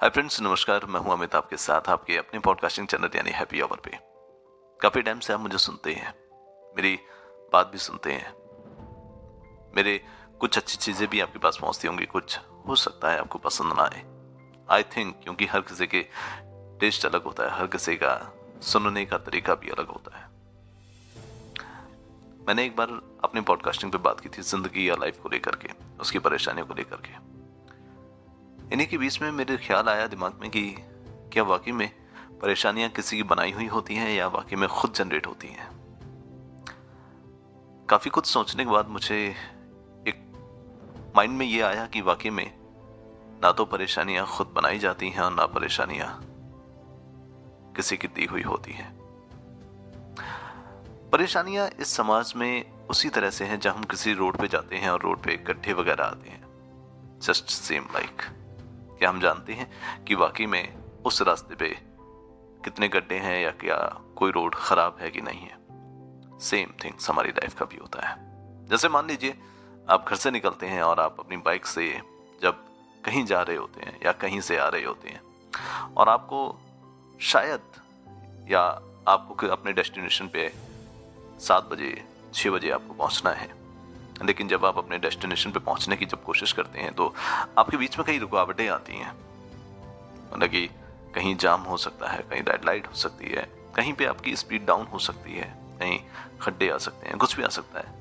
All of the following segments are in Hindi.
हाय फ्रेंड्स नमस्कार। मैं हूँ अमित आपके साथ, आपके अपने पॉडकास्टिंग चैनल यानी हैप्पी आवर पे। काफ़ी टाइम से आप मुझे सुनते हैं, मेरी बात भी सुनते हैं। मेरे कुछ अच्छी चीज़ें भी आपके पास पहुँचती होंगी, कुछ हो सकता है आपको पसंद ना आए। आई थिंक क्योंकि हर किसी के टेस्ट अलग होता है, हर किसी का सुनने का तरीका भी अलग होता है। मैंने एक बार अपने पॉडकास्टिंग पे बात की थी, ज़िंदगी या लाइफ को लेकर के, उसकी परेशानियों को लेकर के। इन्हीं के बीच में मेरे ख्याल आया दिमाग में कि क्या वाकई में परेशानियाँ किसी की बनाई हुई होती हैं या वाकई में खुद जनरेट होती हैं? काफ़ी कुछ सोचने के बाद मुझे एक माइंड में ये आया कि वाकई में ना तो परेशानियाँ खुद बनाई जाती हैं और ना परेशानियाँ किसी की दी हुई होती हैं। परेशानियाँ इस समाज में उसी तरह से हैं जब हम किसी रोड पे जाते हैं और रोड पे गड्ढे वगैरह आते हैं। जस्ट सेम लाइक क्या हम जानते हैं कि वाकई में उस रास्ते पे कितने गड्ढे हैं या क्या कोई रोड खराब है कि नहीं है। सेम थिंग्स हमारी लाइफ का भी होता है। जैसे मान लीजिए, आप घर से निकलते हैं और आप अपनी बाइक से जब कहीं जा रहे होते हैं या कहीं से आ रहे होते हैं और आपको शायद या आपको अपने डेस्टिनेशन पे सात बजे छः बजे आपको पहुँचना है लेकिन जब आप अपने डेस्टिनेशन पे पहुँचने की जब कोशिश करते हैं तो आपके बीच में कई रुकावटें आती हैं। मतलब कि कहीं जाम हो सकता है, कहीं रेड लाइट हो सकती है, कहीं पे आपकी स्पीड डाउन हो सकती है, कहीं खड्डे आ सकते हैं, कुछ भी आ सकता है।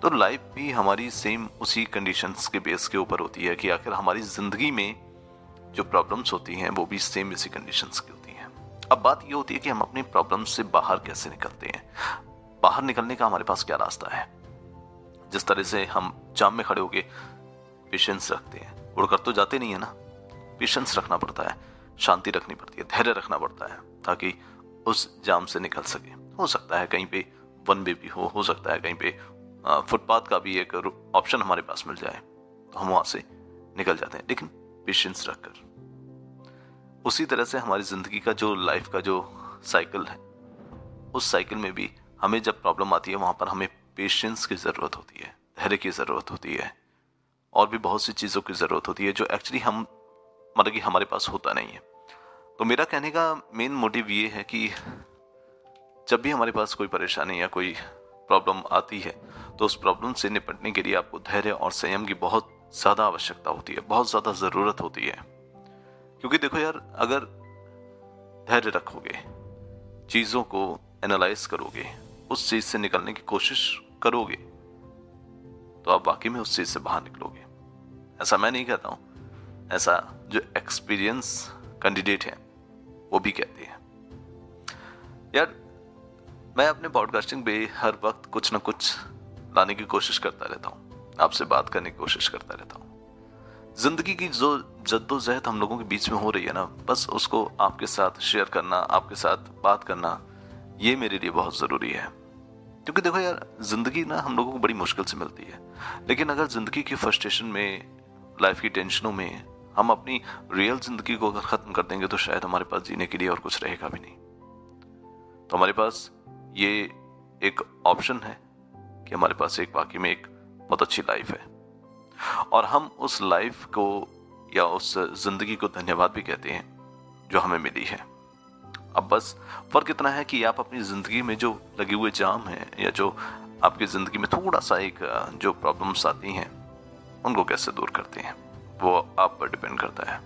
तो लाइफ भी हमारी सेम उसी कंडीशंस के बेस के ऊपर होती है कि आखिर हमारी ज़िंदगी में जो प्रॉब्लम्स होती हैं, वो भी सेम इसी कंडीशंस की होती हैं। अब बात ये होती है कि हम अपनी प्रॉब्लम्स से बाहर कैसे निकलते हैं। बाहर निकलने का हमारे पास क्या रास्ता है? जिस तरह से हम जाम में खड़े होके पेशेंस रखते हैं। उड़कर तो जाते नहीं है ना? पेशेंस रखना पड़ता है। शांति रखनी पड़ती है। धैर्य रखना पड़ता है, ताकि उस जाम से निकल सके। हो सकता है कहीं पे वन वे भी हो हो सकता है कहीं पे फुटपाथ का भी एक ऑप्शन हमारे पास मिल जाए तो हम वहाँ से निकल जाते हैं। लेकिन पेशेंस रखकर। उसी तरह से हमारी ज़िंदगी का जो लाइफ का जो साइकिल है, उस साइकिल में भी हमें जब प्रॉब्लम आती है, वहाँ पर हमें पेशेंस की ज़रूरत होती है, धैर्य की ज़रूरत होती है, और भी बहुत सी चीज़ों की ज़रूरत होती है जो एक्चुअली हम मतलब कि हमारे पास होता नहीं है। तो मेरा कहने का मेन मोटिव ये है कि जब भी हमारे पास कोई परेशानी या कोई प्रॉब्लम आती है तो उस प्रॉब्लम से निपटने के लिए आपको धैर्य और संयम की बहुत ज़्यादा आवश्यकता होती है, बहुत ज़्यादा ज़रूरत होती है। क्योंकि देखो यार, अगर धैर्य रखोगे, चीज़ों को एनालाइज करोगे, उस चीज़ से निकलने की कोशिश करोगे तो आप वाकई में उस चीज़ से बाहर निकलोगे। ऐसा मैं नहीं कहता हूँ। ऐसा जो एक्सपीरियंस कैंडिडेट है, वो भी कहते हैं। यार, मैं अपने पॉडकास्टिंग पे हर वक्त कुछ ना कुछ लाने की कोशिश करता रहता हूँ। आपसे बात करने की कोशिश करता रहता हूँ। ज़िंदगी की जो जद्दोजहद हम लोगों के बीच में हो रही है ना, बस उसको आपके साथ शेयर करना, आपके साथ बात करना, ये मेरे लिए बहुत ज़रूरी है। क्योंकि देखो यार, ज़िंदगी ना हम लोगों को बड़ी मुश्किल से मिलती है। लेकिन अगर ज़िंदगी की फ्रस्ट्रेशन में लाइफ की टेंशनों में हम अपनी रियल ज़िंदगी को अगर खत्म कर देंगे तो शायद हमारे पास जीने के लिए और कुछ रहेगा भी नहीं। तो हमारे पास ये एक ऑप्शन है कि हमारे पास एक, बाकी में एक बहुत अच्छी लाइफ है। और हम उस लाइफ को या उस ज़िंदगी को धन्यवाद भी कहते हैं, जो हमें मिली है। अब बस, फ़र्क इतना है कि आप अपनी ज़िंदगी में जो लगे हुए जाम हैं, या जो आपकी ज़िंदगी में थोड़ा सा एक जो प्रॉब्लम्स आती हैं, उनको कैसे दूर करते हैं, वो आप पर डिपेंड करता है।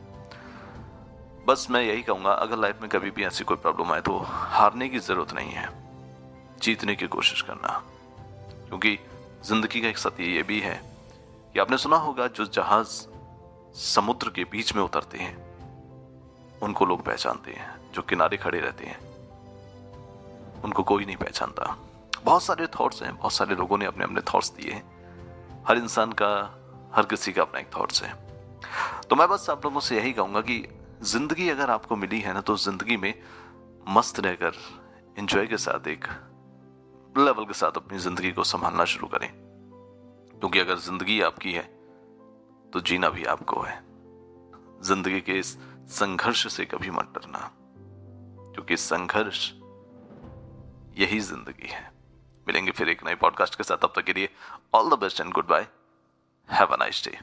बस मैं यही कहूँगा, अगर लाइफ में कभी भी ऐसी कोई प्रॉब्लम आए तो हारने की ज़रूरत नहीं है, जीतने की कोशिश करना। क्योंकि ज़िंदगी का एक सत्य ये भी है कि आपने सुना होगा, जो जहाज़ समुद्र के बीच में उतरते हैं उनको लोग पहचानते हैं, जो किनारे खड़े रहते हैं। उनको कोई नहीं पहचानता। बहुत सारे थॉट्स हैं, बहुत सारे लोगों ने अपने अपने थॉट्स दिए हैं। हर इंसान का, हर किसी का अपना एक थॉट्स है। तो मैं बस आप लोगों से यही कहूँगा कि ज़िंदगी अगर आपको मिली है ना तो ज़िंदगी में मस्त रहकर एंजॉय के साथ एक लेवल के साथ अपनी ज़िंदगी को संभालना शुरू करें। क्योंकि अगर ज़िंदगी आपकी है तो जीना भी आपको है। ज़िंदगी के इस संघर्ष से कभी मत डरना, क्योंकि संघर्ष यही ज़िंदगी है। मिलेंगे फिर एक नए पॉडकास्ट के साथ, तब तक के लिए all the best and good bye have a nice day